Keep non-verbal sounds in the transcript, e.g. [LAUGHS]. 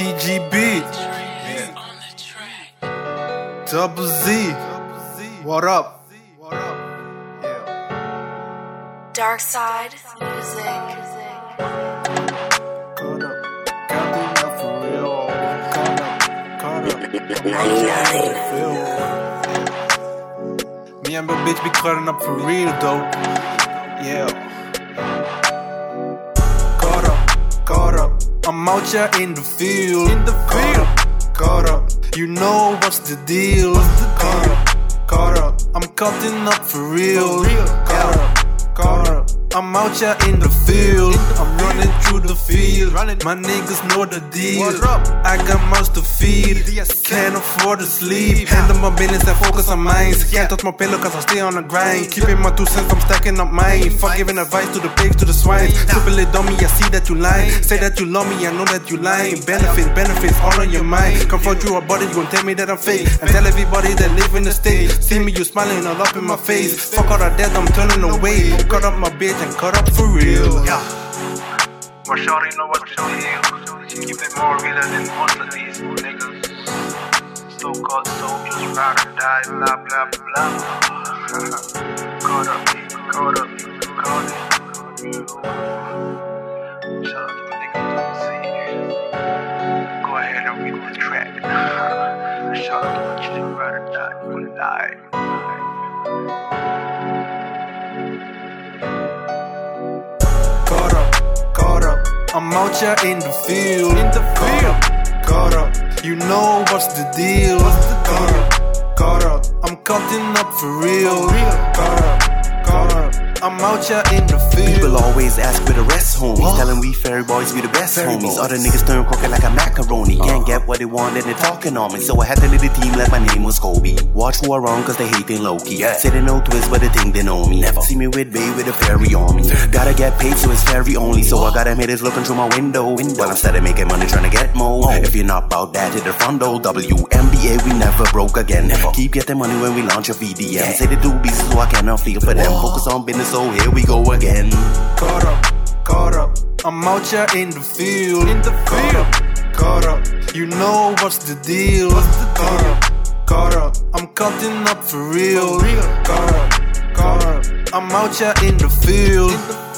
TGB. Double Z. What up? Dark Side Music. Caught up. Counting up for real. Caught up. Caught up. Feel. Me and my bitch be cutting up for real though. Yeah. Out here in the field. In the field. Caught up. You know what's the deal? Caught up. Caught up. I'm cutting up for real. Caught up. Caught up. I'm out here in the field. I'm running through the field. My niggas know the deal. I got mouths to feed. Can't afford to sleep. Handle my business and focus on mine. Can't touch my pillow cause I stay on the grind. Keeping my two cents, I'm stacking up mine. Fuck giving advice to the pigs, to the swine. Triple it dummy, I see that you lying. Say that you love me, I know that you lying. Benefits, benefits, all on your mind. Confront you about it, you gon' tell me that I'm fake. And tell everybody that live in the state. See me, you smiling all up in my face. Fuck all that death, I'm turning away. Cut up my bitch and cut up for real. Yeah. My shorty know what to do. She keep it more realer than most of these niggas. So called soldiers, ride or die, blah blah blah. caught up, caught up, caught it. Shout out to my niggas see. Go ahead and read the track. Shout out to my chick, ride or die, for life. Caught up, caught up. I'm out here in the field. In the field. Caught up. You know what's the deal? Caught up, caught up. I'm cutting up for real. Caught up, caught up. I'm out in the People always ask where the rest homies. What? Telling we fairy boys we the best Fairy homies. boys. Other niggas turn crooked like a macaroni. Uh. Can't get what they want and they talking on me. So I had to lead the team like my name was Kobe. Watch who around cause they hating Loki. Yeah. Say they know twist but they think they know me. Never see me with Bay with a fairy on me. [LAUGHS] Gotta get paid so it's fairy only. So I got them haters looking through my window. While I'm steady making money trying to get more. Oh. If you're not about that, hit the front door. WNBA, we never broke again. Keep getting money when we launch a VDM. Say they do beats so I cannot feel for them. Focus on business, so here we go again. Caught up, caught up. I'm out here in the field. In the field. Caught up. You know what's the deal? Caught up, caught up. I'm cutting up for real. Real. Caught up, caught up. I'm out here in the field.